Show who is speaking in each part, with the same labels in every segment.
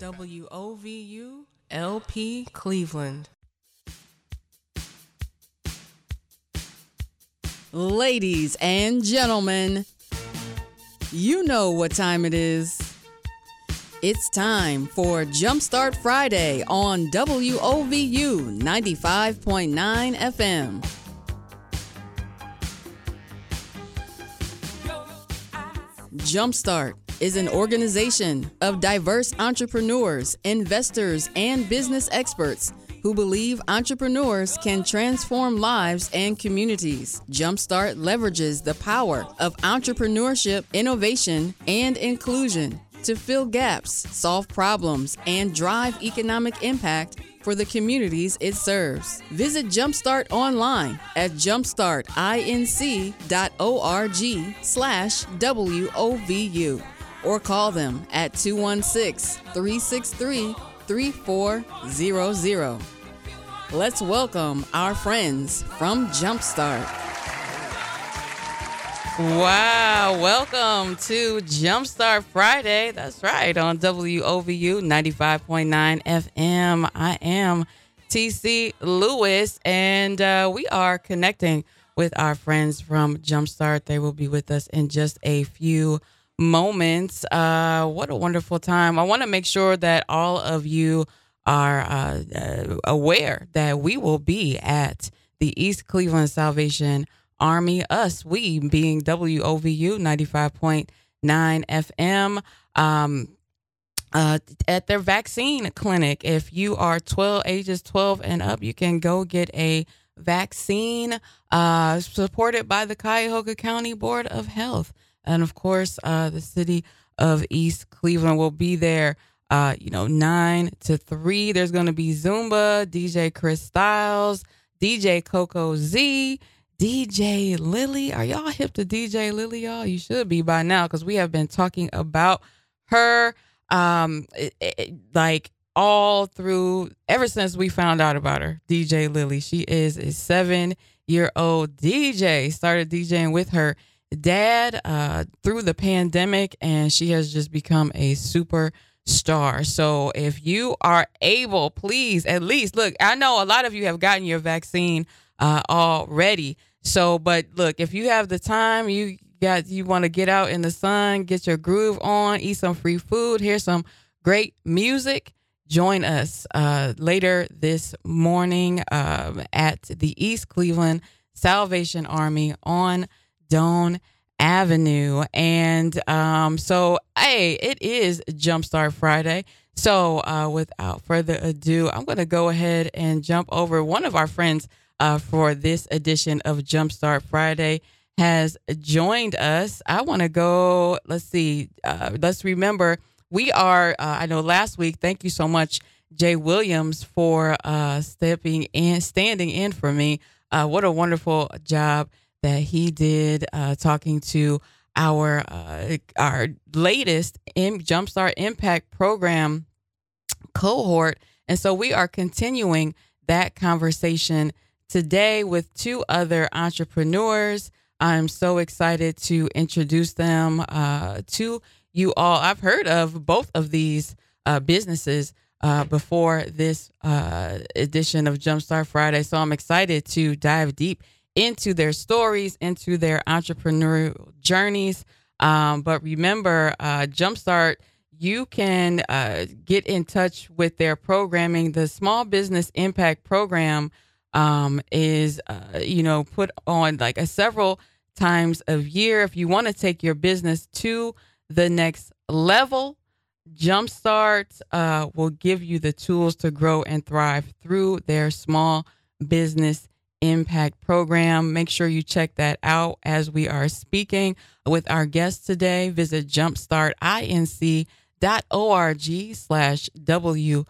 Speaker 1: WOVU LP Cleveland.
Speaker 2: Ladies and gentlemen, you know what time it is. It's time for Jumpstart Friday on WOVU 95.9 FM. Jumpstart is an organization of diverse entrepreneurs, investors, and business experts who believe entrepreneurs can transform lives and communities. Jumpstart leverages the power of entrepreneurship, innovation, and inclusion to fill gaps, solve problems, and drive economic impact for the communities it serves. Visit Jumpstart online at jumpstartinc.org slash WOVU or call them at 216 363 3400. Let's welcome our friends from Jumpstart.
Speaker 1: Wow, welcome to Jumpstart Friday. That's right, on WOVU 95.9 FM. I am TC Lewis, and uh, we are connecting with our friends from Jumpstart. They will be with us in just a few moments. Uh, what a wonderful time. I want to make sure that all of you are uh, uh, aware that we will be at the East Cleveland Salvation Army, us, we being WOVU 95.9 FM. Um, uh, at their vaccine clinic. If you are 12, ages 12 and up, you can go get a vaccine uh, supported by the Cuyahoga County Board of Health. And of course, uh, the city of East Cleveland will be there. Uh, you know, nine to three. There's going to be Zumba, DJ Chris Styles, DJ Coco Z, DJ Lily. Are y'all hip to DJ Lily, y'all? You should be by now because we have been talking about her um it, it, like all through ever since we found out about her dj lily she is a seven year old dj started djing with her dad uh through the pandemic and she has just become a super star so if you are able please at least look i know a lot of you have gotten your vaccine uh already. So but look if you have the time you got you want to get out in the sun, get your groove on, eat some free food, hear some great music, join us uh, later this morning um, at the East Cleveland Salvation Army on Doane Avenue. And um, so, hey, it is Jumpstart Friday. So, uh, without further ado, I'm going to go ahead and jump over one of our friends uh, for this edition of Jumpstart Friday has joined us. I want to go, let's see, uh, let's remember we are, uh, I know last week, thank you so much, Jay Williams, for uh, stepping in, standing in for me. Uh, what a wonderful job that he did uh, talking to our uh, our latest Jumpstart Impact Program cohort. And so we are continuing that conversation today with two other entrepreneurs I'm so excited to introduce them uh, to you all. I've heard of both of these uh, businesses uh, before this uh, edition of Jumpstart Friday, so I'm excited to dive deep into their stories, into their entrepreneurial journeys. Um, but remember, uh, Jumpstart, you can uh, get in touch with their programming. The Small Business Impact Program um, is, uh, you know, put on like a several times of year. If you want to take your business to the next level, Jumpstart uh, will give you the tools to grow and thrive through their small business impact program. Make sure you check that out as we are speaking with our guest today. Visit jumpstartinc.org slash W-O-V-U.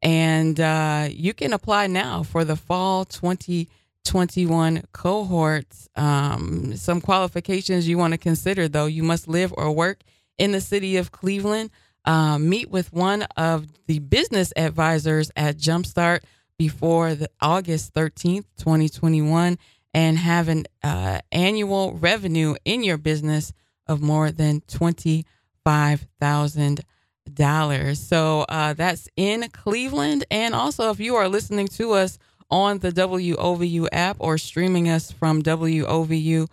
Speaker 1: And uh, you can apply now for the fall 2021 cohorts. Um, some qualifications you want to consider, though. You must live or work in the city of Cleveland. Uh, meet with one of the business advisors at Jumpstart before the August 13th, 2021, and have an uh, annual revenue in your business of more than $25,000 So uh, that's in Cleveland. And also, if you are listening to us on the WOVU app or streaming us from WOVU.org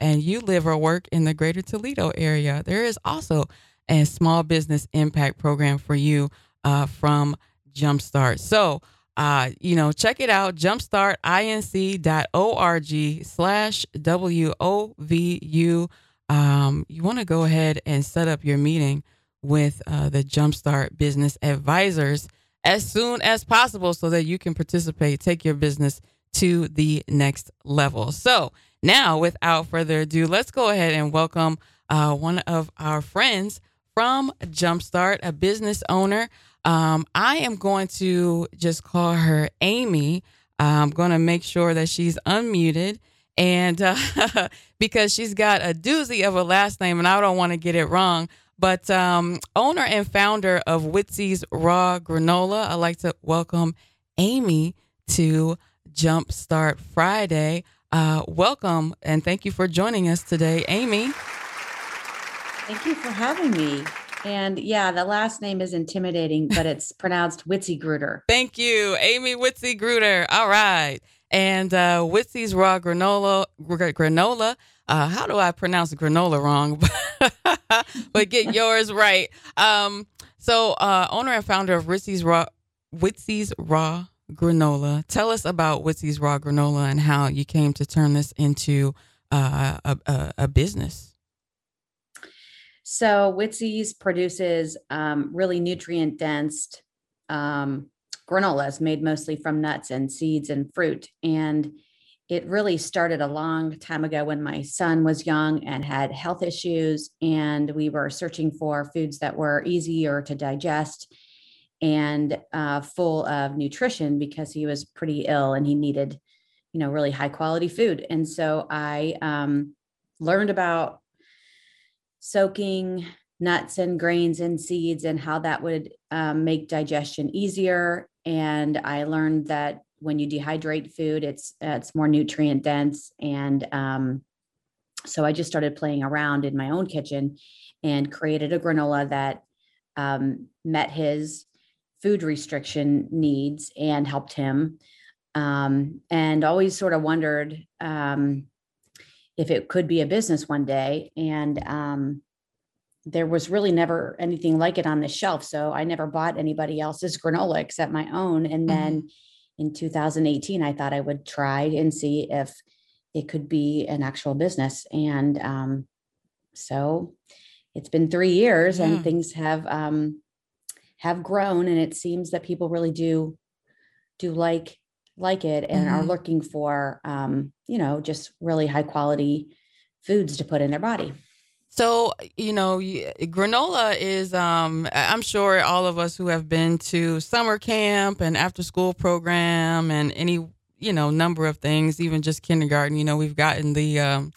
Speaker 1: and you live or work in the greater Toledo area, there is also a small business impact program for you uh, from Jumpstart. So, uh, you know, check it out, jumpstartinc.org slash W-O-V-U. Um, you want to go ahead and set up your meeting with uh, the Jumpstart Business Advisors as soon as possible so that you can participate, take your business to the next level. So now, without further ado, let's go ahead and welcome uh, one of our friends from Jumpstart, a business owner. Um, I am going to just call her Amy. I'm going to make sure that she's unmuted. And uh, because she's got a doozy of a last name, and I don't want to get it wrong. But um, owner and founder of Witzy's Raw Granola, I'd like to welcome Amy to Jumpstart Friday. Uh, welcome and thank you for joining us today, Amy.
Speaker 3: Thank you for having me. And yeah, the last name is intimidating, but it's pronounced Witzy Gruder.
Speaker 1: Thank you, Amy Witzy Gruder. All right. And uh, Witzy's Raw Granola, granola. Uh, how do I pronounce granola wrong? but get yours right. Um, so, uh, owner and founder of Witzy's Raw, Witzy's Raw Granola. Tell us about Witzy's Raw Granola and how you came to turn this into uh, a, a, a business.
Speaker 3: So Witzy's produces um, really nutrient dense um, granolas made mostly from nuts and seeds and fruit. And it really started a long time ago when my son was young and had health issues. And we were searching for foods that were easier to digest and uh, full of nutrition because he was pretty ill and he needed, you know, really high quality food. And so I um, learned about soaking nuts and grains and seeds and how that would um, make digestion easier. And I learned that when you dehydrate food, it's uh, it's more nutrient dense. And um, so I just started playing around in my own kitchen and created a granola that um, met his food restriction needs and helped him. Um, and always sort of wondered um, if it could be a business one day. And um, there was really never anything like it on the shelf. So I never bought anybody else's granola except my own. And mm-hmm. then in 2018, I thought I would try and see if it could be an actual business. And um, so it's been three years yeah. and things have um, have grown and it seems that people really do do like like it and mm-hmm. are looking for um, you know just really high quality foods to put in their body
Speaker 1: so, you know, granola is, um, I'm sure all of us who have been to summer camp and after school program and any, you know, number of things, even just kindergarten, you know, we've gotten the, um,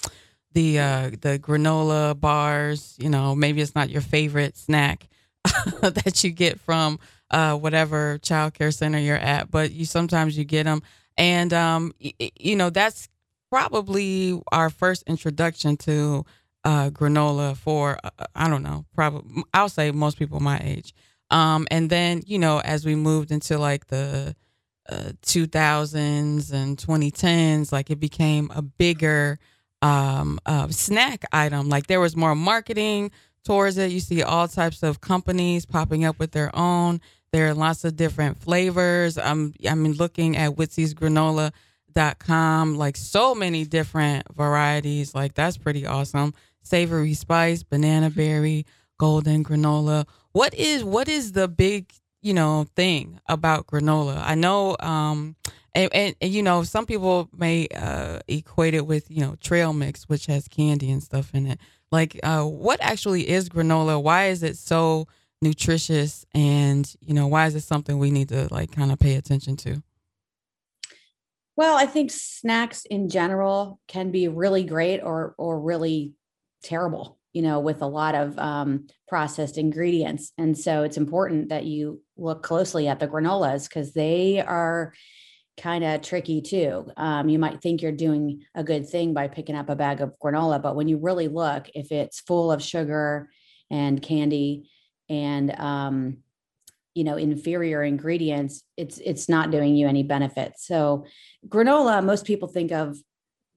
Speaker 1: the, uh, the granola bars, you know, maybe it's not your favorite snack that you get from, uh, whatever childcare center you're at, but you sometimes you get them. And, um, you know, that's probably our first introduction to, uh, granola for uh, uh, I don't know, probably I'll say most people my age. Um, and then you know as we moved into like the uh, 2000s and 2010s, like it became a bigger um, uh, snack item. Like there was more marketing towards it. You see all types of companies popping up with their own. There are lots of different flavors. I'm I mean looking at Witzy's granola.com, like so many different varieties. Like that's pretty awesome savory spice, banana berry, golden granola. What is what is the big you know thing about granola? I know, um, and, and, and you know, some people may uh, equate it with you know trail mix, which has candy and stuff in it. Like, uh, what actually is granola? Why is it so nutritious? And you know, why is it something we need to like kind of pay attention to?
Speaker 3: Well, I think snacks in general can be really great or or really terrible you know with a lot of um, processed ingredients and so it's important that you look closely at the granolas because they are kind of tricky too um, you might think you're doing a good thing by picking up a bag of granola but when you really look if it's full of sugar and candy and um, you know inferior ingredients it's it's not doing you any benefit so granola most people think of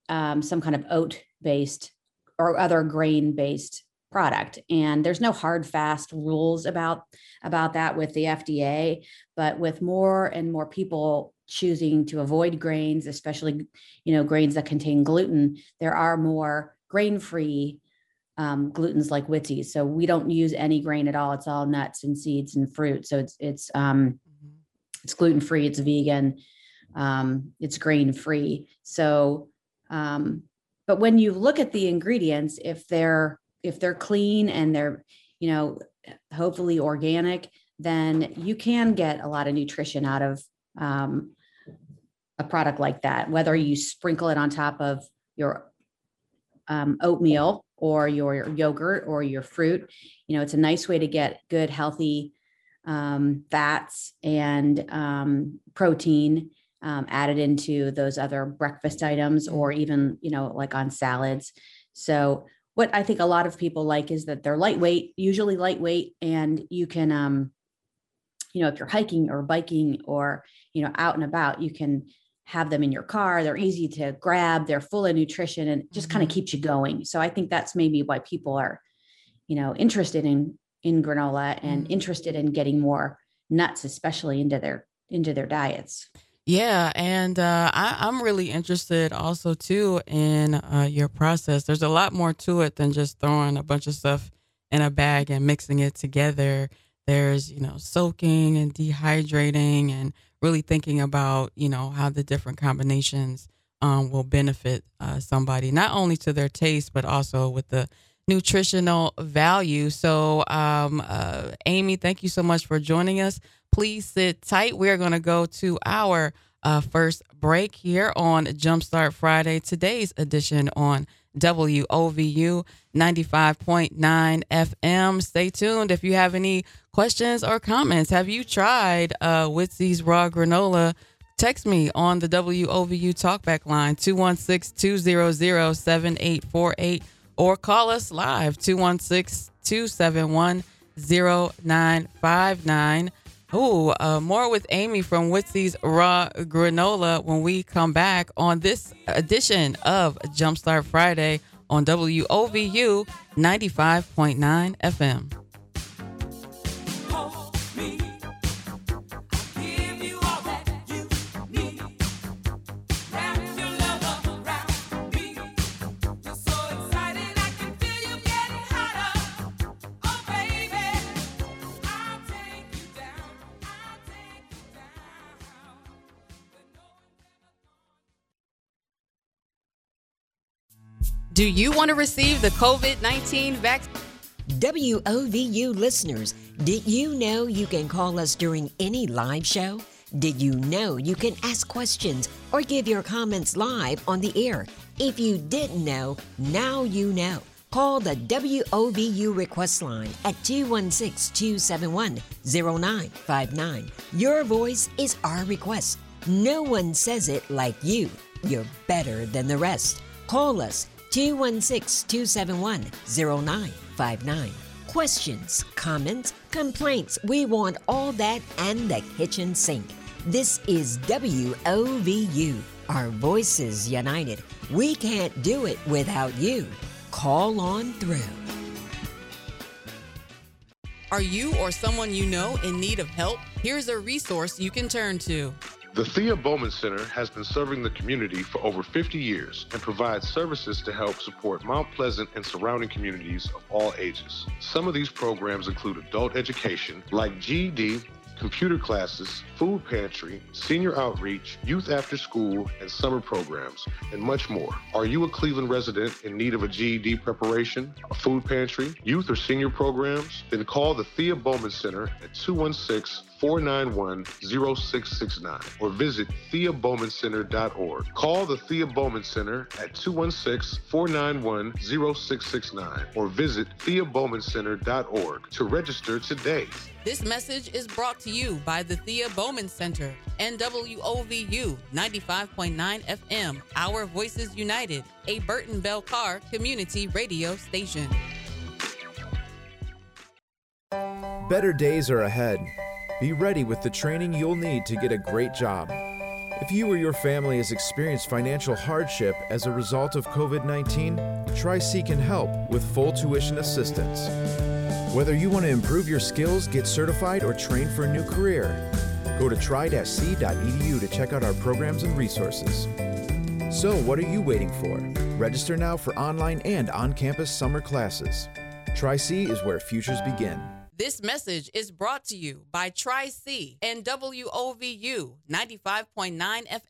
Speaker 3: um, some kind of oat based or other grain based product and there's no hard fast rules about about that with the FDA but with more and more people choosing to avoid grains especially you know grains that contain gluten there are more grain free um, gluten's like Witzies. So we don't use any grain at all. It's all nuts and seeds and fruit. So it's it's um, mm-hmm. it's gluten free. It's vegan. Um, it's grain free. So, um, but when you look at the ingredients, if they're if they're clean and they're you know hopefully organic, then you can get a lot of nutrition out of um, a product like that. Whether you sprinkle it on top of your um, oatmeal or your yogurt or your fruit. You know, it's a nice way to get good, healthy um, fats and um, protein um, added into those other breakfast items or even, you know, like on salads. So, what I think a lot of people like is that they're lightweight, usually lightweight, and you can, um, you know, if you're hiking or biking or, you know, out and about, you can have them in your car. They're easy to grab. They're full of nutrition and just mm-hmm. kind of keeps you going. So I think that's maybe why people are, you know, interested in in granola and mm-hmm. interested in getting more nuts, especially into their into their diets.
Speaker 1: Yeah, and uh, I, am really interested also too in uh, your process. There's a lot more to it than just throwing a bunch of stuff in a bag and mixing it together. There's you know soaking and dehydrating and really thinking about you know how the different combinations um, will benefit uh, somebody not only to their taste but also with the nutritional value. So um, uh, amy thank you so much for joining us. Please sit tight. We're going to go to our uh, first break here on jumpstart friday today's edition on WOVU 95.9 FM. Stay tuned if you have any questions or comments. Have you tried uh, Witzy's Raw Granola? Text me on the WOVU talkback line 216 200 7848 or call us live 216 271 0959. Ooh, uh, more with Amy from Witzy's Raw Granola when we come back on this edition of Jumpstart Friday on WOVU 95.9 FM. Do you want to receive the COVID 19 vaccine?
Speaker 4: WOVU listeners, did you know you can call us during any live show? Did you know you can ask questions or give your comments live on the air? If you didn't know, now you know. Call the WOVU request line at 216 271 0959. Your voice is our request. No one says it like you. You're better than the rest. Call us 216 271 0959. Questions, comments, complaints, we want all that and the kitchen sink. This is WOVU, our voices united. We can't do it without you. Call on through.
Speaker 1: Are you or someone you know in need of help? Here's a resource you can turn to.
Speaker 5: The Thea Bowman Center has been serving the community for over 50 years and provides services to help support Mount Pleasant and surrounding communities of all ages. Some of these programs include adult education, like GED, computer classes, food pantry, senior outreach, youth after school, and summer programs, and much more. Are you a Cleveland resident in need of a GED preparation, a food pantry, youth or senior programs? Then call the Thea Bowman Center at 216 491 0669 or visit theabowmancenter.org. Call the Thea Bowman Center at 216 491 0669 or visit theabowmancenter.org to register today.
Speaker 1: This message is brought to you by the Thea Bowman Center and WOVU 95.9 FM, Our Voices United, a Burton Bell Carr community radio station.
Speaker 6: Better days are ahead. Be ready with the training you'll need to get a great job. If you or your family has experienced financial hardship as a result of COVID 19, Tri-C can help with full tuition assistance. Whether you want to improve your skills, get certified, or train for a new career, go to tri-c.edu to check out our programs and resources. So, what are you waiting for? Register now for online and on campus summer classes. Tri-C is where futures begin.
Speaker 1: This message is brought to you by Tri C and WOVU 95.9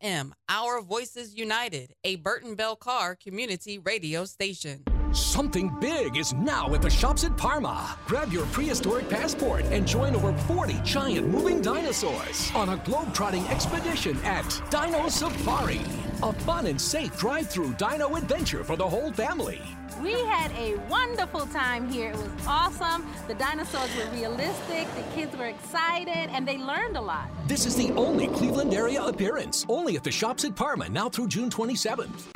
Speaker 1: FM, Our Voices United, a Burton Bell Carr community radio station.
Speaker 7: Something big is now at the shops at Parma. Grab your prehistoric passport and join over 40 giant moving dinosaurs on a globe-trotting expedition at Dino Safari. A fun and safe drive-through dino adventure for the whole family.
Speaker 8: We had a wonderful time here. It was awesome. The dinosaurs were realistic, the kids were excited, and they learned a lot.
Speaker 7: This is the only Cleveland area appearance, only at the shops at Parma, now through June 27th.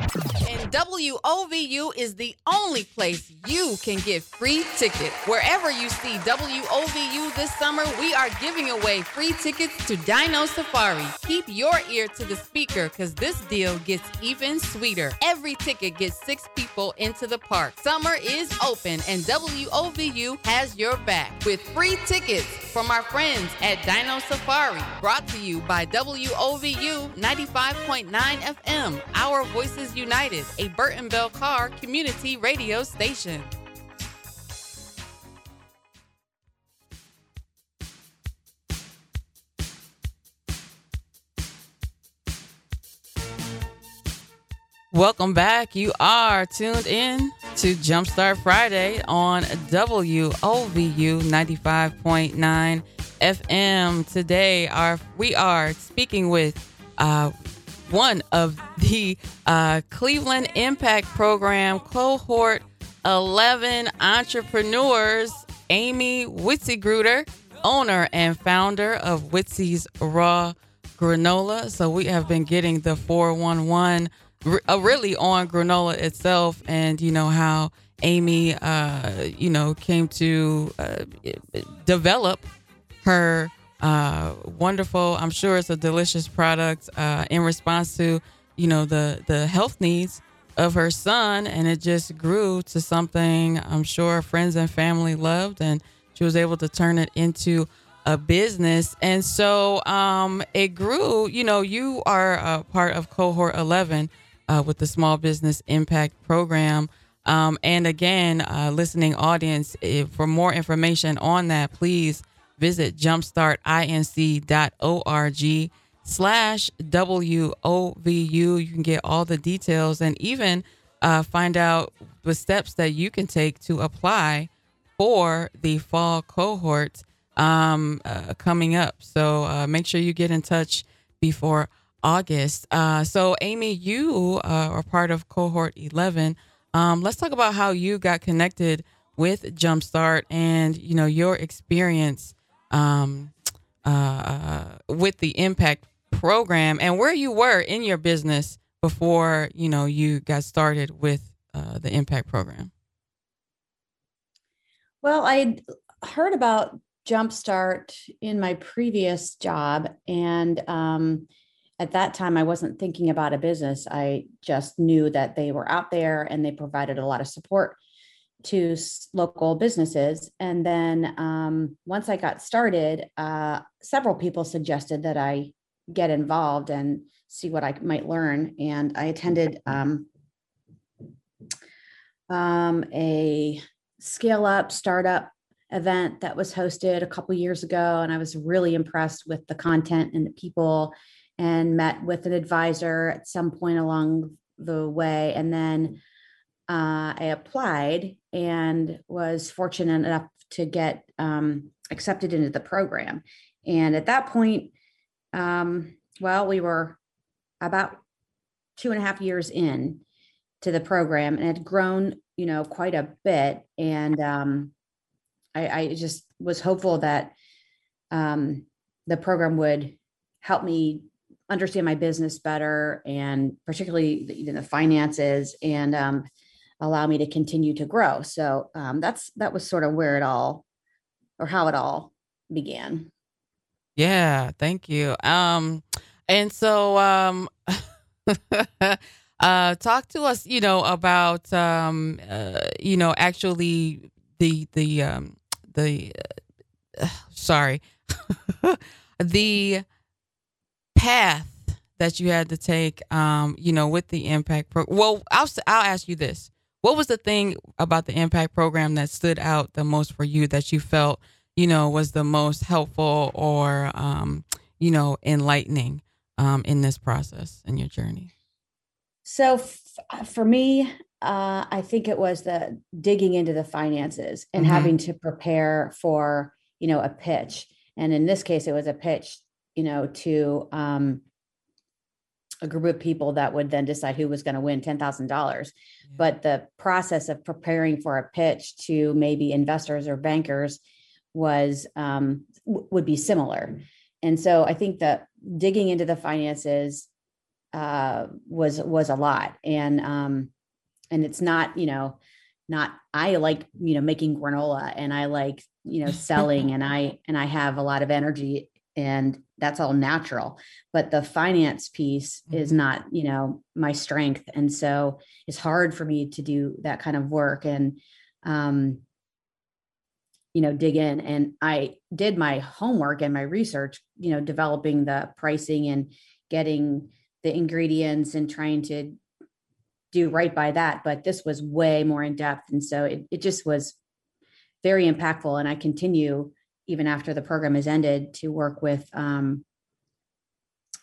Speaker 1: And WOVU is the only place you can get free tickets. Wherever you see WOVU this summer, we are giving away free tickets to Dino Safari. Keep your ear to the speaker because this deal gets even sweeter. Every ticket gets six people into the park. Summer is open and WOVU has your back with free tickets from our friends at Dino Safari. Brought to you by WOVU 95.9 FM, Our Voices United, a Burton Bell Carr community radio station. Welcome back. You are tuned in to Jumpstart Friday on WOVU 95.9 FM. Today, our we are speaking with uh, one of the uh, Cleveland Impact Program cohort 11 entrepreneurs, Amy Witzigruder, owner and founder of Witzy's Raw Granola. So we have been getting the 411 uh, really on granola itself and you know how amy uh you know came to uh, develop her uh wonderful i'm sure it's a delicious product uh in response to you know the the health needs of her son. And it just grew to something i'm sure friends and family loved and she was able to turn it into a business. And so um it grew you know you are a part of cohort 11 uh, with the Small Business Impact Program. Um, and again, uh, listening audience, if, for more information on that, please visit jumpstartinc.org slash WOVU. You can get all the details and even uh, find out the steps that you can take to apply for the fall cohort um, uh, coming up. So uh, make sure you get in touch before August. Uh, so, Amy, you uh, are part of cohort 11. Um, let's talk about how you got connected with Jumpstart and you know your experience um, uh, with the Impact program and where you were in your business before you know you got started with uh, the Impact program.
Speaker 3: Well, I heard about Jumpstart in my previous job, and um, at that time i wasn't thinking about a business. I just knew that they were out there and they provided a lot of support to local businesses. And then um, once i got started uh, several people suggested that i get involved and see what i might learn. And i attended um, um, a scale up startup event that was hosted a couple years ago. And i was really impressed with the content and the people and met with an advisor at some point along the way. And then uh, I applied and was fortunate enough to get um, accepted into the program. And at that point, um, well, we were about two and a half years in to the program and had grown, you know, quite a bit. And um, I, I just was hopeful that um, the program would help me understand my business better and particularly the, the finances and um, allow me to continue to grow. So um, that's that was sort of where it all or how it all began.
Speaker 1: Yeah, thank you. Um, and so um, uh, talk to us, you know, about um, uh, you know, actually the the um the uh, sorry, the path that you had to take, um, you know, with the impact pro. Well, I'll I'll ask you this: What was the thing about the impact program that stood out the most for you that you felt, you know, was the most helpful or, um, you know, enlightening um, in this process in your journey?
Speaker 3: So f- for me, uh, I think it was the digging into the finances and
Speaker 1: Mhm.
Speaker 3: having to prepare for, you know, a pitch. And in this case, it was a pitch, you know, to um, a group of people that would then decide who was going to win $10,000. But the process of preparing for a pitch to maybe investors or bankers was um, w- would be similar. And so I think that digging into the finances uh, was was a lot, and um, and it's not you know not I like you know making granola and I like you know selling and I and I have a lot of energy and that's all natural but the finance piece is
Speaker 1: Mhm.
Speaker 3: not you know my strength. And so it's hard for me to do that kind of work and um you know dig in. And i did my homework and my research you know developing the pricing and getting the ingredients and trying to do right by that but this was way more in depth. And so it, it just was very impactful and i continue even after the program is ended to work with um,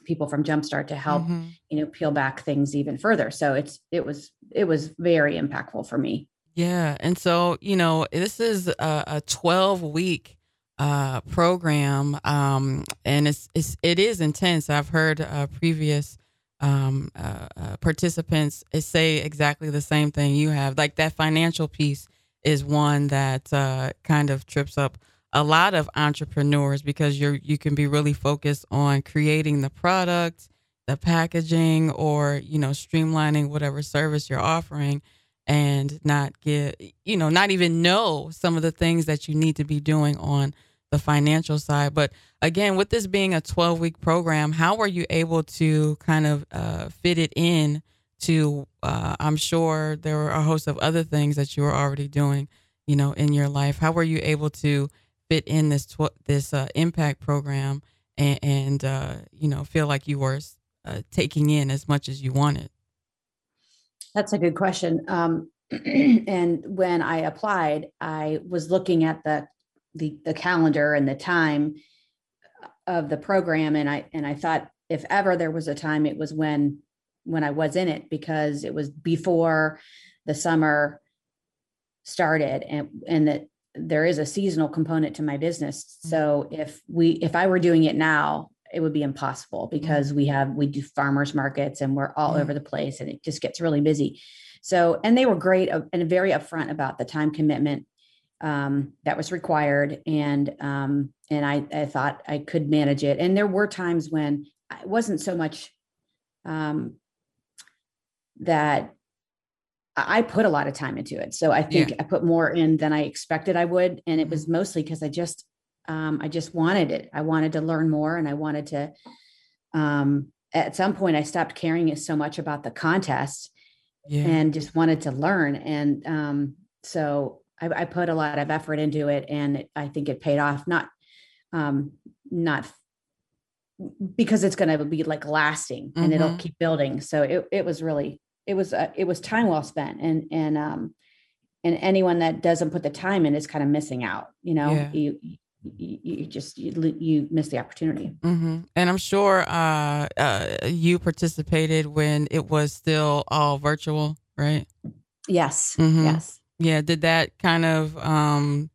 Speaker 3: people from jumpstart to help
Speaker 1: Mhm.
Speaker 3: you know peel back things even further so it's it was it was very impactful for me
Speaker 1: Yeah, and so you know, this is a, a twelve week uh, program, um, and it's it's it is intense. I've heard uh, previous um, uh, uh, participants say exactly the same thing you have. Like that financial piece is one that uh, kind of trips up a lot of entrepreneurs because you're you can be really focused on creating the product, the packaging, or you know, streamlining whatever service you're offering and not get you know not even know some of the things that you need to be doing on the financial side. But again with this being a 12 week program how were you able to kind of uh, fit it in to uh, i'm sure there were a host of other things that you were already doing you know in your life. How were you able to fit in this tw- this uh, impact program and, and uh, you know feel like you were uh, taking in as much as you wanted
Speaker 3: That's a good question. Um, and when I applied, I was looking at the, the the calendar and the time of the program, and I and I thought if ever there was a time, it was when when I was in it because it was before the summer started, and and that there is a seasonal component to my business. So if we if I were doing it now, it would be impossible because we have we do farmers markets and we're all over the place and it just gets really busy. So and they were great uh, and very upfront about the time commitment um, that was required and um, and I, I thought i could manage it. And there were times when it wasn't so much um, that I put a lot of time into it. So I think I put more in than I expected I would. And it was mostly because I just, um, I just wanted it. I wanted to learn more and I wanted to, um, at some point I stopped caring so much about the contest
Speaker 1: yeah
Speaker 3: and just wanted to learn. And, um, so I, I put a lot of effort into it and it, I think it paid off, not, um, not because it's going to be like lasting and it'll
Speaker 1: Mhm.
Speaker 3: keep building. So it, it was really, it was, uh, it was time well spent and, and, um, and anyone that doesn't put the time in is kind of missing out, you know,
Speaker 1: Yeah.
Speaker 3: you, you, you just, you, you miss the opportunity.
Speaker 1: hmm And I'm sure uh, uh, you participated when it was still all virtual, right?
Speaker 3: Yes.
Speaker 1: mm-hmm.
Speaker 3: Yes.
Speaker 1: Yeah. Did that kind of, um,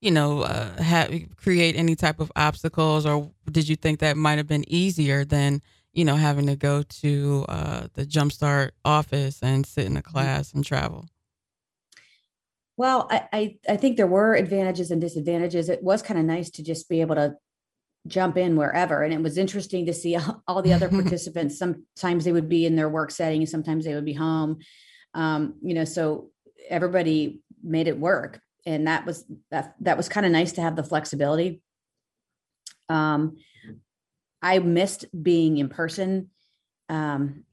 Speaker 1: you know, uh, have create any type of obstacles, or did you think that might have been easier than, you know, having to go to uh, the Jumpstart office and sit in a class and travel?
Speaker 3: Well, I, I, I think there were advantages and disadvantages. It was kind of nice to just be able to jump in wherever. And it was interesting to see all, all the other participants. Sometimes they would be in their work setting, sometimes they would be home. Um, you know, so everybody made it work. And that was that that was kind of nice to have the flexibility. Um, I missed being in person, um,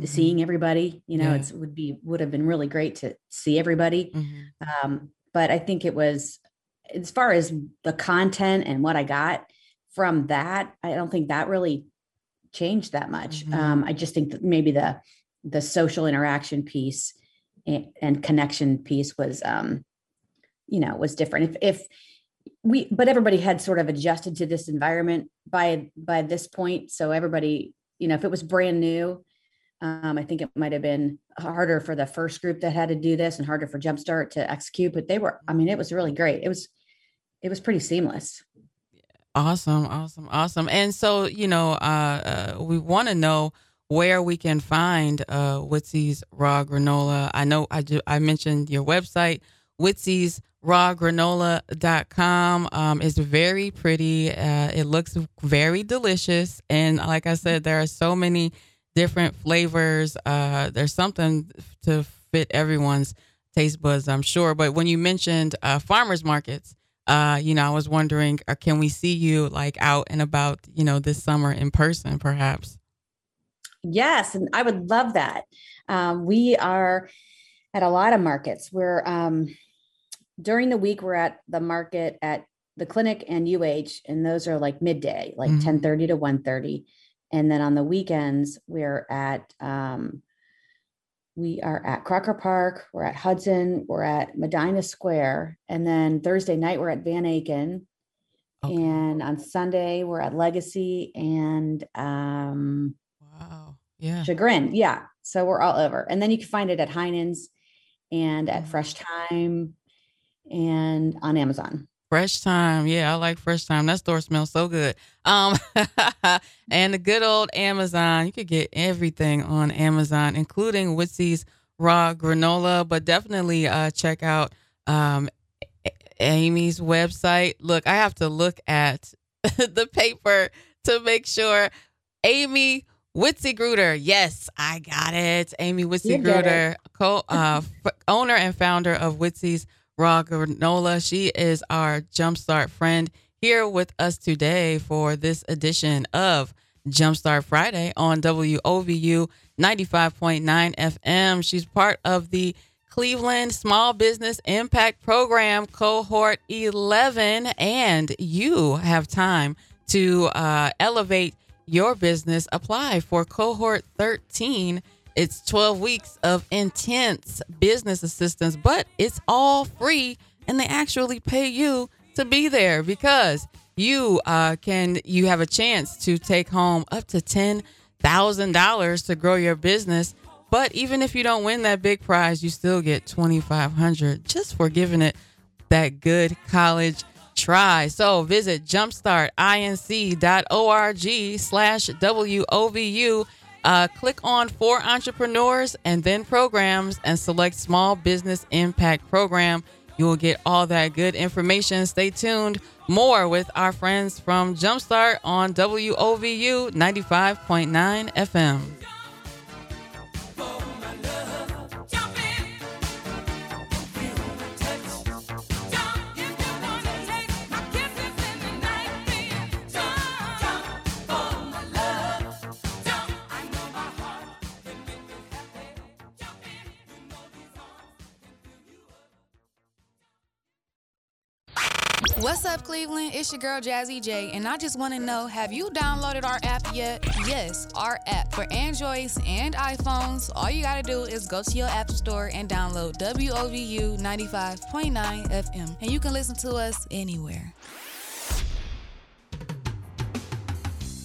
Speaker 1: Mhm.
Speaker 3: seeing everybody. You know,
Speaker 1: Yeah.
Speaker 3: it's would be would have been really great to see everybody.
Speaker 1: Mhm.
Speaker 3: Um, but I think it was as far as the content and what I got from that, I don't think that really changed that much.
Speaker 1: Mhm.
Speaker 3: Um, I just think that maybe the the social interaction piece and, and connection piece was um, you know, was different. If if we but everybody had sort of adjusted to this environment by by this point. So everybody, you know, if it was brand new, um, I think it might have been harder for the first group that had to do this and harder for Jumpstart to execute. But they were, I mean, it was really great. It was, it was pretty seamless.
Speaker 1: Awesome, awesome, awesome. And so, you know, uh, uh, we want to know where we can find uh, Witzy's raw granola. I know I do, I mentioned your website, Witzy's rawgranola.com. Um, it's very pretty. Uh, it looks very delicious. And like I said, there are so many different flavors. Uh, there's something to fit everyone's taste buds, I'm sure. But when you mentioned uh, farmers markets, uh, you know, I was wondering, uh, can we see you like out and about, you know, this summer in person, perhaps?
Speaker 3: Yes, and I would love that. Um, we are at a lot of markets. We're um, during the week we're at the market at the clinic and UH, and those are like midday, like
Speaker 1: Mhm.
Speaker 3: ten thirty to 1.30. and then on the weekends we're at um, we are at Crocker Park, we're at Hudson, we're at Medina Square, and then Thursday night we're at Van Aken,
Speaker 1: Okay.
Speaker 3: and on Sunday we're at Legacy and um,
Speaker 1: Wow. Yeah.
Speaker 3: Chagrin. Yeah. So we're all over. And then you can find it at Heinen's and at
Speaker 1: Mhm.
Speaker 3: Fresh Thyme and on Amazon.
Speaker 1: Fresh Thyme. Yeah, I like Fresh Thyme. That store smells so good. Um and the good old Amazon. You could get everything on Amazon, including Witzy's raw granola, but definitely uh check out um Amy's website. Look, I have to look at the paper to make sure Amy Witzy Gruder. Yes, I got it. Amy
Speaker 3: Witzy
Speaker 1: Gruder, co uh, f- owner and founder of Witzy's Raw Granola. She is our Jumpstart friend here with us today for this edition of Jumpstart Friday on WOVU 95.9 FM. She's part of the Cleveland Small Business Impact Program Cohort 11, and you have time to uh, elevate your business. Apply for Cohort 13. It's 12 weeks of intense business assistance, but it's all free, and they actually pay you to be there because you uh, can you have a chance to take home up to ten thousand dollars to grow your business. But even if you don't win that big prize, you still get twenty five hundred just for giving it that good college try. So visit jumpstartinc.org slash WOVU. Uh, click on for entrepreneurs and then programs and select small business impact program. You will get all that good information. Stay tuned. More with our friends from Jumpstart on WOVU 95.9 FM.
Speaker 9: What's up, Cleveland? It's your girl Jazzy J, and I just want to know have you downloaded our app yet? Yes, our app for Androids and iPhones. All you got to do is go to your app store and download WOVU 95.9 FM, and you can listen to us anywhere.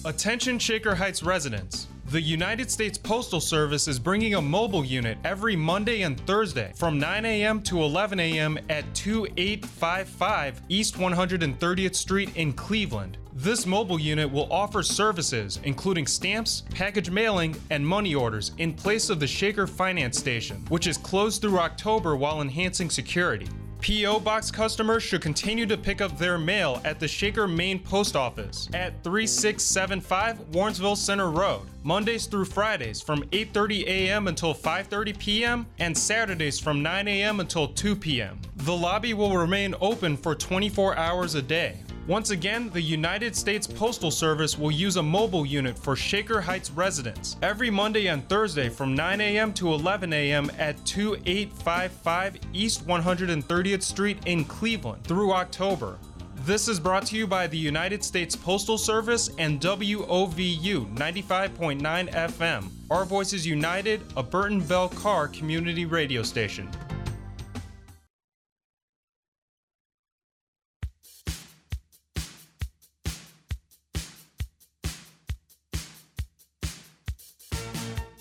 Speaker 10: Attention Shaker Heights residents. The United States Postal Service is bringing a mobile unit every Monday and Thursday from 9 a.m. to 11 a.m. at 2855 East 130th Street in Cleveland. This mobile unit will offer services including stamps, package mailing, and money orders in place of the Shaker Finance Station, which is closed through October while enhancing security. P.O. Box customers should continue to pick up their mail at the Shaker Main Post Office at 3675 Warrensville Center Road, Mondays through Fridays from 8:30 a.m. until 5:30 p.m. and Saturdays from 9 a.m. until 2 p.m. The lobby will remain open for 24 hours a day. Once again, the United States Postal Service will use a mobile unit for Shaker Heights residents every Monday and Thursday from 9 a.m. to 11 a.m. at 2855 East 130th Street in Cleveland through October. This is brought to you by the United States Postal Service and WOVU 95.9 FM. Our Voices United, a Burten Bell Carr community radio station.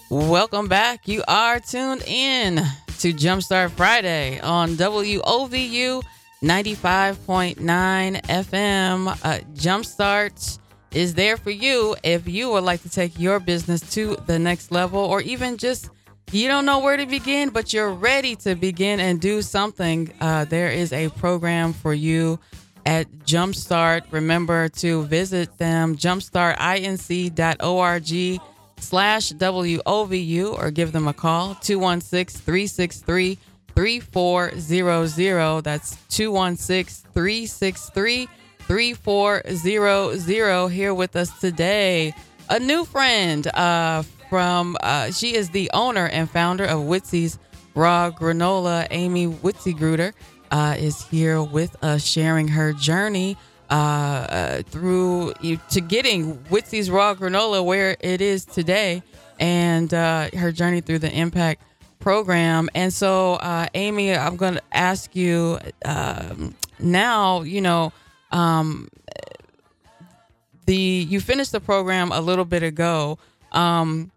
Speaker 1: Welcome back. You are tuned in to Jumpstart Friday on WOVU 95.9 FM. Uh, Jumpstart is there for you if you would like to take your business to the next level or even just you don't know where to begin, but you're ready to begin and do something. Uh, there is a program for you at Jumpstart. Remember to visit them, jumpstartinc.org slash WOVU or give them a call 216 363 3400. That's 216 363 3400. Here with us today, a new friend uh, from, uh, she is the owner and founder of Witzy's Raw Granola. Amy Witzy Gruder uh, is here with us sharing her journey uh, uh, through to getting Witzy's raw granola where it is today, and uh, her journey through the impact program. And so, uh, Amy, I'm going to ask you um, now. You know, um, the you finished the program a little bit ago. Um,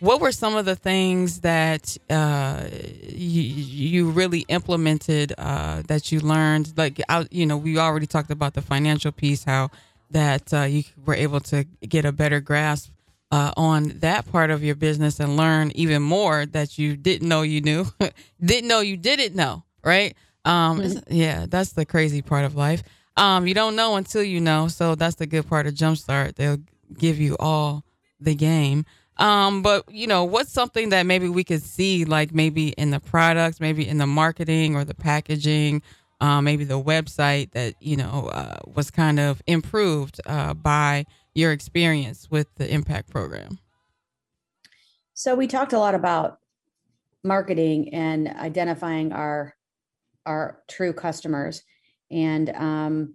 Speaker 1: what were some of the things that uh, you, you really implemented uh, that you learned? Like, you know, we already talked about the financial piece, how that uh, you were able to get a better grasp uh, on that part of your business and learn even more that you didn't know you knew, didn't know you didn't know, right? Um, mm-hmm. Yeah, that's the crazy part of life. Um, you don't know until you know, so that's the good part of Jumpstart. They'll give you all the game. Um, but you know, what's something that maybe we could see, like maybe in the products, maybe in the marketing or the packaging, uh, maybe the website that you know uh, was kind of improved uh, by your experience with the Impact Program.
Speaker 3: So we talked a lot about marketing and identifying our our true customers, and um,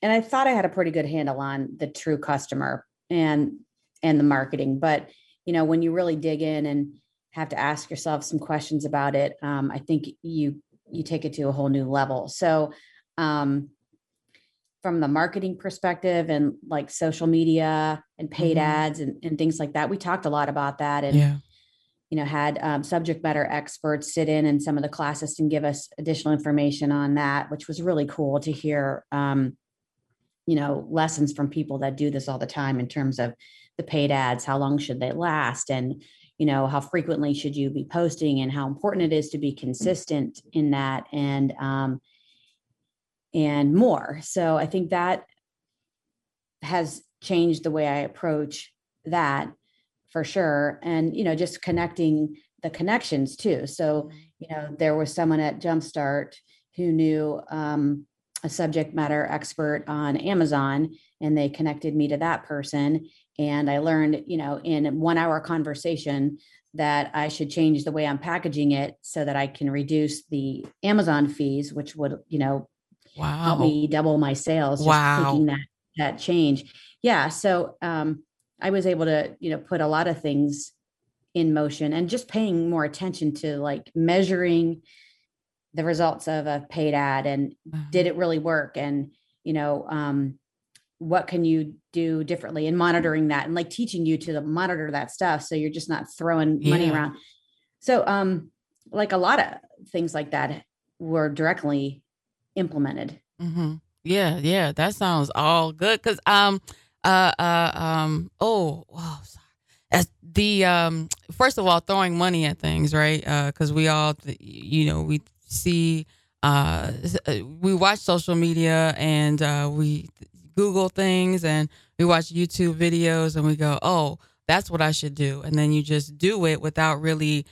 Speaker 3: and I thought I had a pretty good handle on the true customer and and the marketing. But you know, when you really dig in and have to ask yourself some questions about it, um, I think you you take it to a whole new level. So, um, from the marketing perspective and like social media and paid mm-hmm. ads and, and things like that, we talked a lot about that. And yeah. you know, had um, subject matter experts sit in in some of the classes and give us additional information on that, which was really cool to hear. Um, you know, lessons from people that do this all the time in terms of the paid ads how long should they last and you know how frequently should you be posting and how important it is to be consistent in that and um and more. So i think that has changed the way i approach that for sure and you know just connecting the connections too. So you know there was someone at jumpstart who knew um, a subject matter expert on amazon and they connected me to that person and I learned, you know, in one hour conversation that I should change the way I'm packaging it so that I can reduce the Amazon fees, which would, you know, wow. help me double my sales. Just wow. taking that that change. Yeah. So um, I was able to, you know, put a lot of things in motion and just paying more attention to like measuring the results of a paid ad and uh-huh. did it really work and you know um, what can you do differently and monitoring that and like teaching you to monitor that stuff so you're just not throwing yeah. money around so um like a lot of things like that were directly implemented
Speaker 1: mm-hmm. yeah yeah that sounds all good because um uh uh um oh wow sorry. As the um first of all throwing money at things right uh because we all you know we see uh we watch social media and uh we Google things and we watch YouTube videos and we go, oh, that's what I should do. And then you just do it without really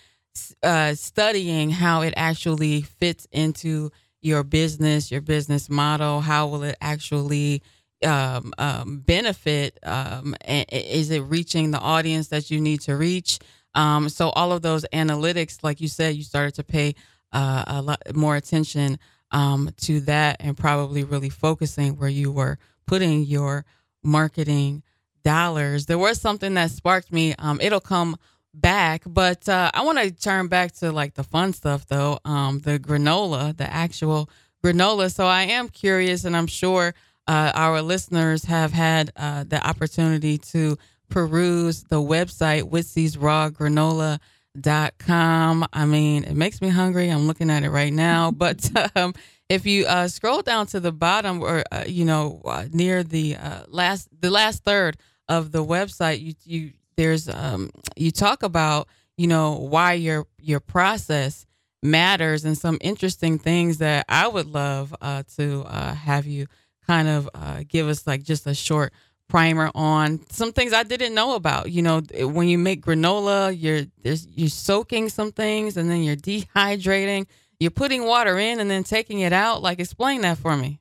Speaker 1: uh, studying how it actually fits into your business, your business model. How will it actually, um, um, benefit? Um, is it reaching the audience that you need to reach? Um, so all of those analytics, like you said, you started to pay uh, a lot more attention um, to that and probably really focusing where you were putting your marketing dollars. There was something that sparked me. Um, it'll come back, but uh, I want to turn back to like the fun stuff though. Um, the granola, the actual granola. So I am curious, and I'm sure uh, our listeners have had uh, the opportunity to peruse the website Witzy's Raw Granola dot com. I mean, it makes me hungry. I'm looking at it right now. But um, if you uh, scroll down to the bottom, or uh, you know, uh, near the uh, last the last third of the website, you you there's um, you talk about you know why your your process matters and some interesting things that I would love uh, to uh, have you kind of give us like just a short primer on some things I didn't know about. You know, when you make granola, you're you're soaking some things and then you're dehydrating. You're putting water in and then taking it out. Like explain that for me.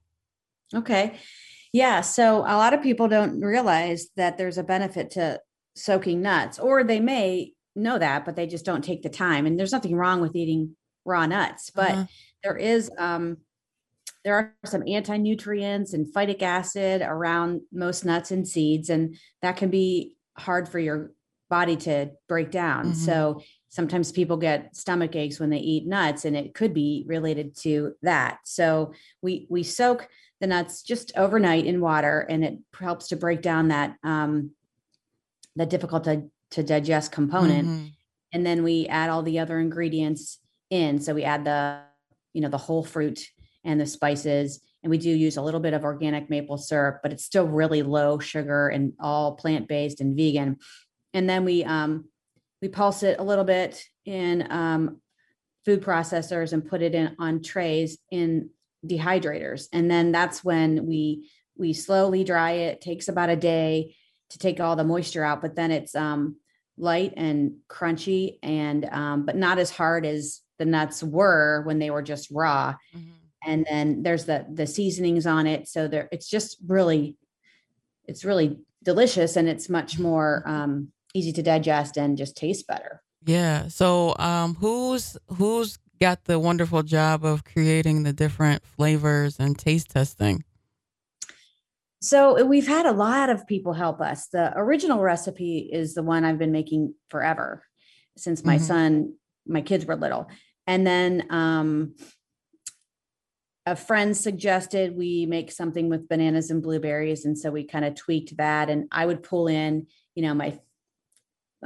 Speaker 3: Okay. Yeah, so a lot of people don't realize that there's a benefit to soaking nuts or they may know that but they just don't take the time and there's nothing wrong with eating raw nuts, but uh-huh. there is um there are some anti-nutrients and phytic acid around most nuts and seeds and that can be hard for your body to break down mm-hmm. so sometimes people get stomach aches when they eat nuts and it could be related to that so we we soak the nuts just overnight in water and it helps to break down that um the difficult to, to digest component mm-hmm. and then we add all the other ingredients in so we add the you know the whole fruit and the spices. And we do use a little bit of organic maple syrup, but it's still really low sugar and all plant based and vegan. And then we um, we pulse it a little bit in um, food processors and put it in on trays in dehydrators. And then that's when we we slowly dry it. it takes about a day to take all the moisture out, but then it's um, light and crunchy and um, but not as hard as the nuts were when they were just raw. Mm-hmm and then there's the the seasonings on it so there it's just really it's really delicious and it's much more um, easy to digest and just tastes better.
Speaker 1: Yeah. So um, who's who's got the wonderful job of creating the different flavors and taste testing?
Speaker 3: So we've had a lot of people help us. The original recipe is the one i've been making forever since my mm-hmm. son my kids were little. And then um, a friend suggested we make something with bananas and blueberries. And so we kind of tweaked that. And i would pull in you know my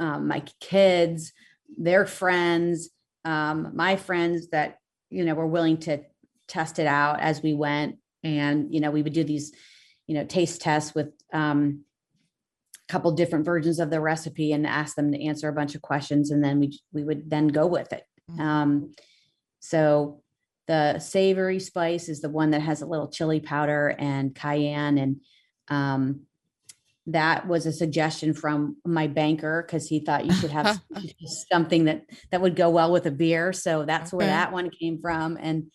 Speaker 3: um, my kids their friends um, my friends that you know were willing to test it out as we went and you know we would do these you know taste tests with um, a couple different versions of the recipe and ask them to answer a bunch of questions and then we we would then go with it mm-hmm. um, so the savory spice is the one that has a little chili powder and cayenne. And um, that was a suggestion from my banker because he thought you should have something that that would go well with a beer. So that's okay. where that one came from. And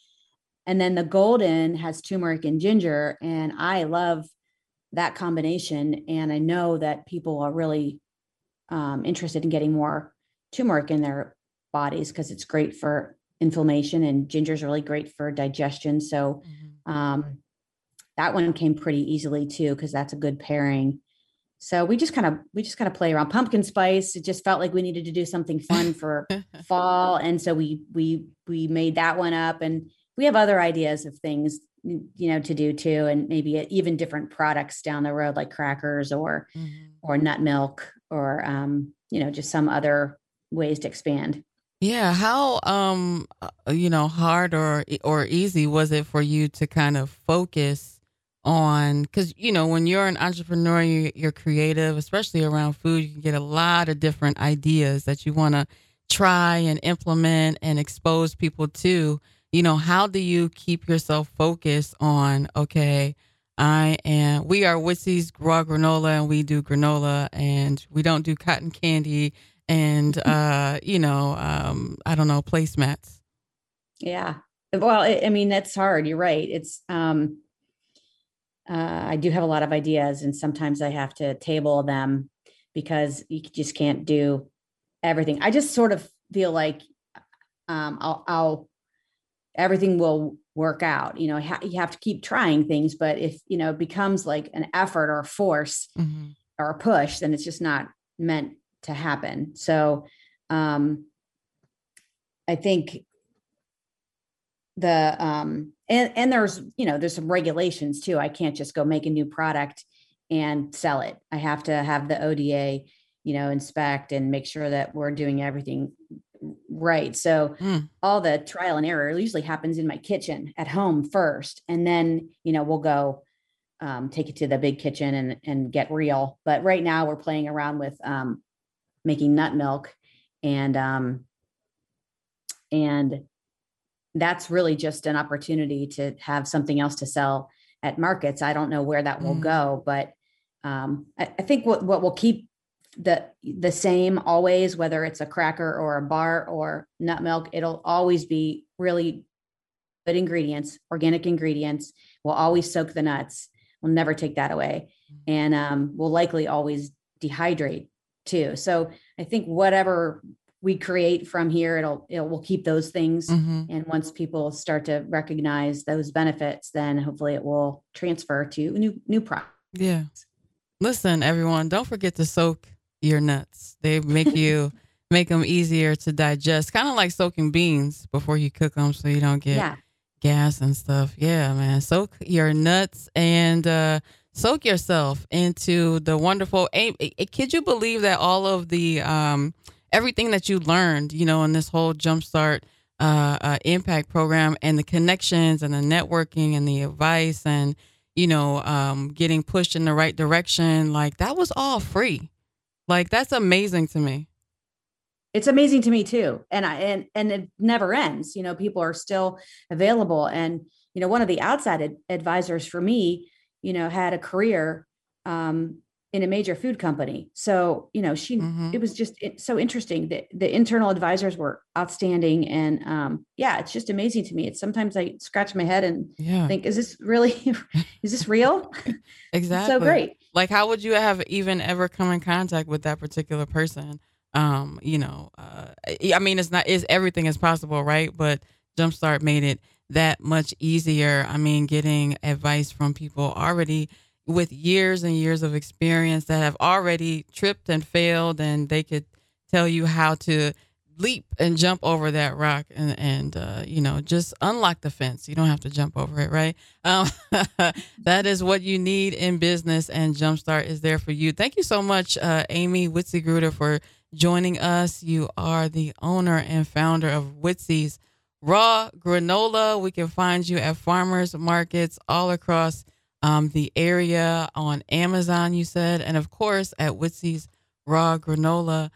Speaker 3: and then the golden has turmeric and ginger, and I love that combination. And I know that people are really um, interested in getting more turmeric in their bodies because it's great for inflammation and ginger is really great for digestion so mm-hmm. um, that one came pretty easily too because that's a good pairing so we just kind of we just kind of play around pumpkin spice it just felt like we needed to do something fun for fall and so we we we made that one up and we have other ideas of things you know to do too and maybe even different products down the road like crackers or mm-hmm. or nut milk or um you know just some other ways to expand
Speaker 1: yeah, how um uh, you know hard or or easy was it for you to kind of focus on cuz you know when you're an entrepreneur you're, you're creative especially around food you can get a lot of different ideas that you want to try and implement and expose people to you know how do you keep yourself focused on okay I am we are Witzy's raw granola and we do granola and we don't do cotton candy and uh, you know, um, I don't know, placemats.
Speaker 3: Yeah. Well, I mean, that's hard. You're right. It's um uh, I do have a lot of ideas, and sometimes I have to table them because you just can't do everything. I just sort of feel like um, I'll, I'll everything will work out. You know, ha- you have to keep trying things, but if you know it becomes like an effort or a force
Speaker 1: Mm-hmm.
Speaker 3: or a push, then it's just not meant to happen. So um, I think the um, and and there's you know there's some regulations too. I can't just go make a new product and sell it. I have to have the ODA, you know, inspect and make sure that we're doing everything right. So
Speaker 1: Mm.
Speaker 3: all the trial and error usually happens in my kitchen at home first, and then you know we'll go um, take it to the big kitchen and and get real. But right now we're playing around with um, making nut milk, and um, and that's really just an opportunity to have something else to sell at markets. I don't know where that will
Speaker 1: Mm.
Speaker 3: go, but um, I, I think what what will keep the the same always, whether it's a cracker or a bar or nut milk, it'll always be really good ingredients, organic ingredients. We'll always soak the nuts. We'll never take that away, and um, we'll likely always dehydrate too. So I think whatever we create from here, it'll it will keep those things.
Speaker 1: Mhm.
Speaker 3: And once people start to recognize those benefits, then hopefully it will transfer to new new products.
Speaker 1: Yeah. Listen, everyone, don't forget to soak your nuts. They make you make them easier to digest, kind of like soaking beans before you cook them, so you don't get
Speaker 3: Yeah.
Speaker 1: gas and stuff. Yeah, man. Soak your nuts and uh, soak yourself into the wonderful. Could you believe that all of the um, everything that you learned, you know, in this whole Jumpstart uh, uh, Impact program and the connections and the networking and the advice and you know um, getting pushed in the right direction, like that was all free. Like that's amazing to me.
Speaker 3: it's amazing to me too and i and and it never ends you know people are still available and you know one of the outside ad- advisors for me you know had a career um in a major food company so you know she
Speaker 1: Mhm.
Speaker 3: it was just it, so interesting that the internal advisors were outstanding and um yeah it's just amazing to me it's sometimes i scratch my head and
Speaker 1: Yeah.
Speaker 3: think is this really is this real
Speaker 1: Exactly.
Speaker 3: so great
Speaker 1: Like, how would you have even ever come in contact with that particular person? Um, you know, uh, I mean, it's not, is everything is possible, right? But Jumpstart made it that much easier. I mean, getting advice from people already with years and years of experience that have already tripped and failed, and they could tell you how to leap and jump over that rock and and uh, you know just unlock the fence. You don't have to jump over it, right? Um, that is what you need in business, and Jumpstart is there for you. Thank you so much, uh, Amy Witzy Gruder, for joining us. You are the owner and founder of Witzy's Raw Granola. We can find you at farmers markets all across um, the area on Amazon, you said, and of course at Witzy's Raw Granola.com.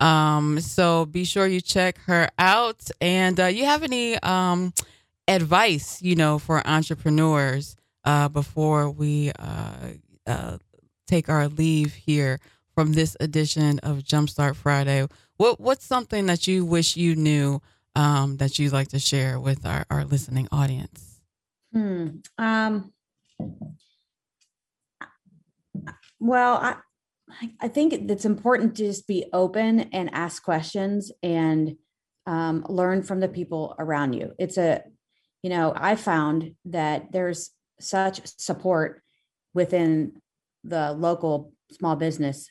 Speaker 1: Um, so be sure you check her out. And uh, you have any um, advice, you know, for entrepreneurs uh, before we uh, uh, take our leave here from this edition of Jumpstart Friday? What What's something that you wish you knew um, that you'd like to share with our, our listening audience?
Speaker 3: Hmm. Um, well, I, I- think it's important to just be open and ask questions and um, learn from the people around you. It's a, you know, I found that there's such support within the local small business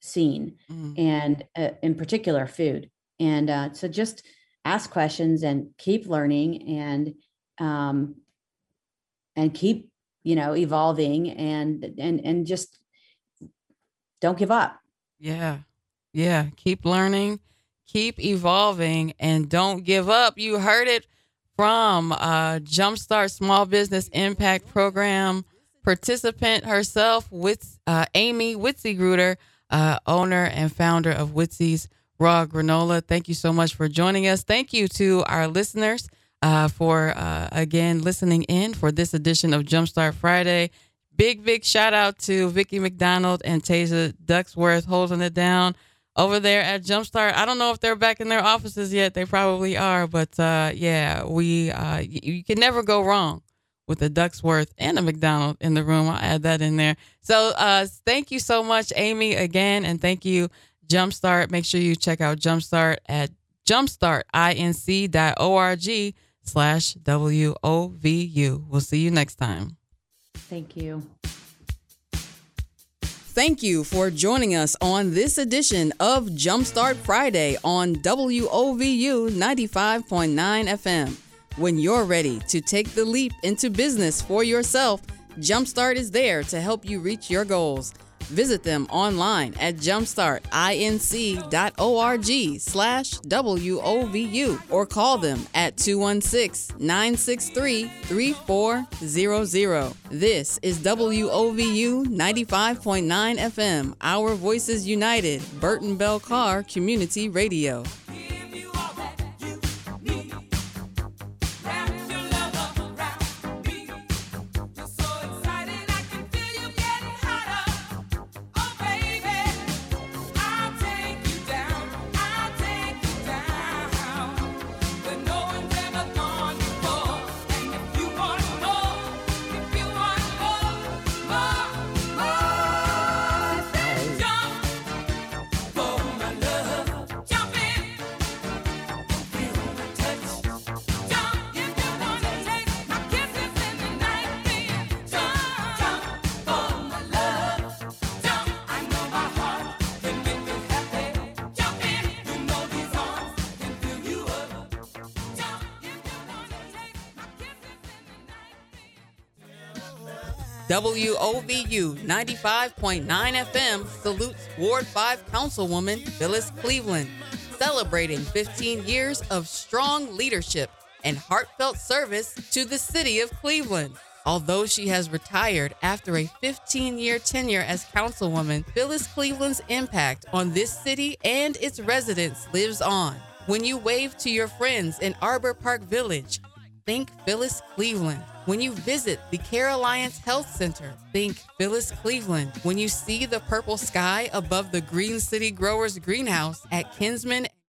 Speaker 3: scene
Speaker 1: Mm.
Speaker 3: and uh, in particular food. And uh, so just ask questions and keep learning and um, and keep you know evolving and and and just don't give up.
Speaker 1: Yeah. Yeah. Keep learning, keep evolving, and don't give up. You heard it from uh, Jumpstart Small Business Impact Program participant herself, with uh, Amy Witzy Gruder, uh, owner and founder of Witzy's Raw Granola. Thank you so much for joining us. Thank you to our listeners uh, for, uh, again, listening in for this edition of Jumpstart Friday. Big, big shout out to Vicki McDonald and Tasia Ducksworth holding it down over there at Jumpstart. I don't know if they're back in their offices yet. They probably are, but uh, yeah, we uh, y- you can never go wrong
Speaker 11: with a Ducksworth and a McDonald in the room. I'll add that in there. So uh, thank you so much, Amy, again. And thank you, Jumpstart. Make sure you check out Jumpstart at jumpstartinc.org slash W-O-V-U. We'll see you next time.
Speaker 3: Thank you.
Speaker 1: Thank you for joining us on this edition of Jumpstart Friday on WOVU 95.9 FM. When you're ready to take the leap into business for yourself, Jumpstart is there to help you reach your goals. Visit them online at jumpstartinc.org slash WOVU or call them at 216-963-3400. This is WOVU 95.9 FM, Our Voices United, Burten Bell Carr Community Radio. WOVU 95.9 FM salutes Ward 5 Councilwoman Phyllis Cleveland, celebrating 15 years of strong leadership and heartfelt service to the city of Cleveland. Although she has retired after a 15 year tenure as councilwoman, Phyllis Cleveland's impact on this city and its residents lives on. When you wave to your friends in Arbor Park Village, think Phyllis Cleveland. When you visit the Care Alliance Health Center, think Phyllis Cleveland. When you see the purple sky above the Green City Growers Greenhouse at Kinsman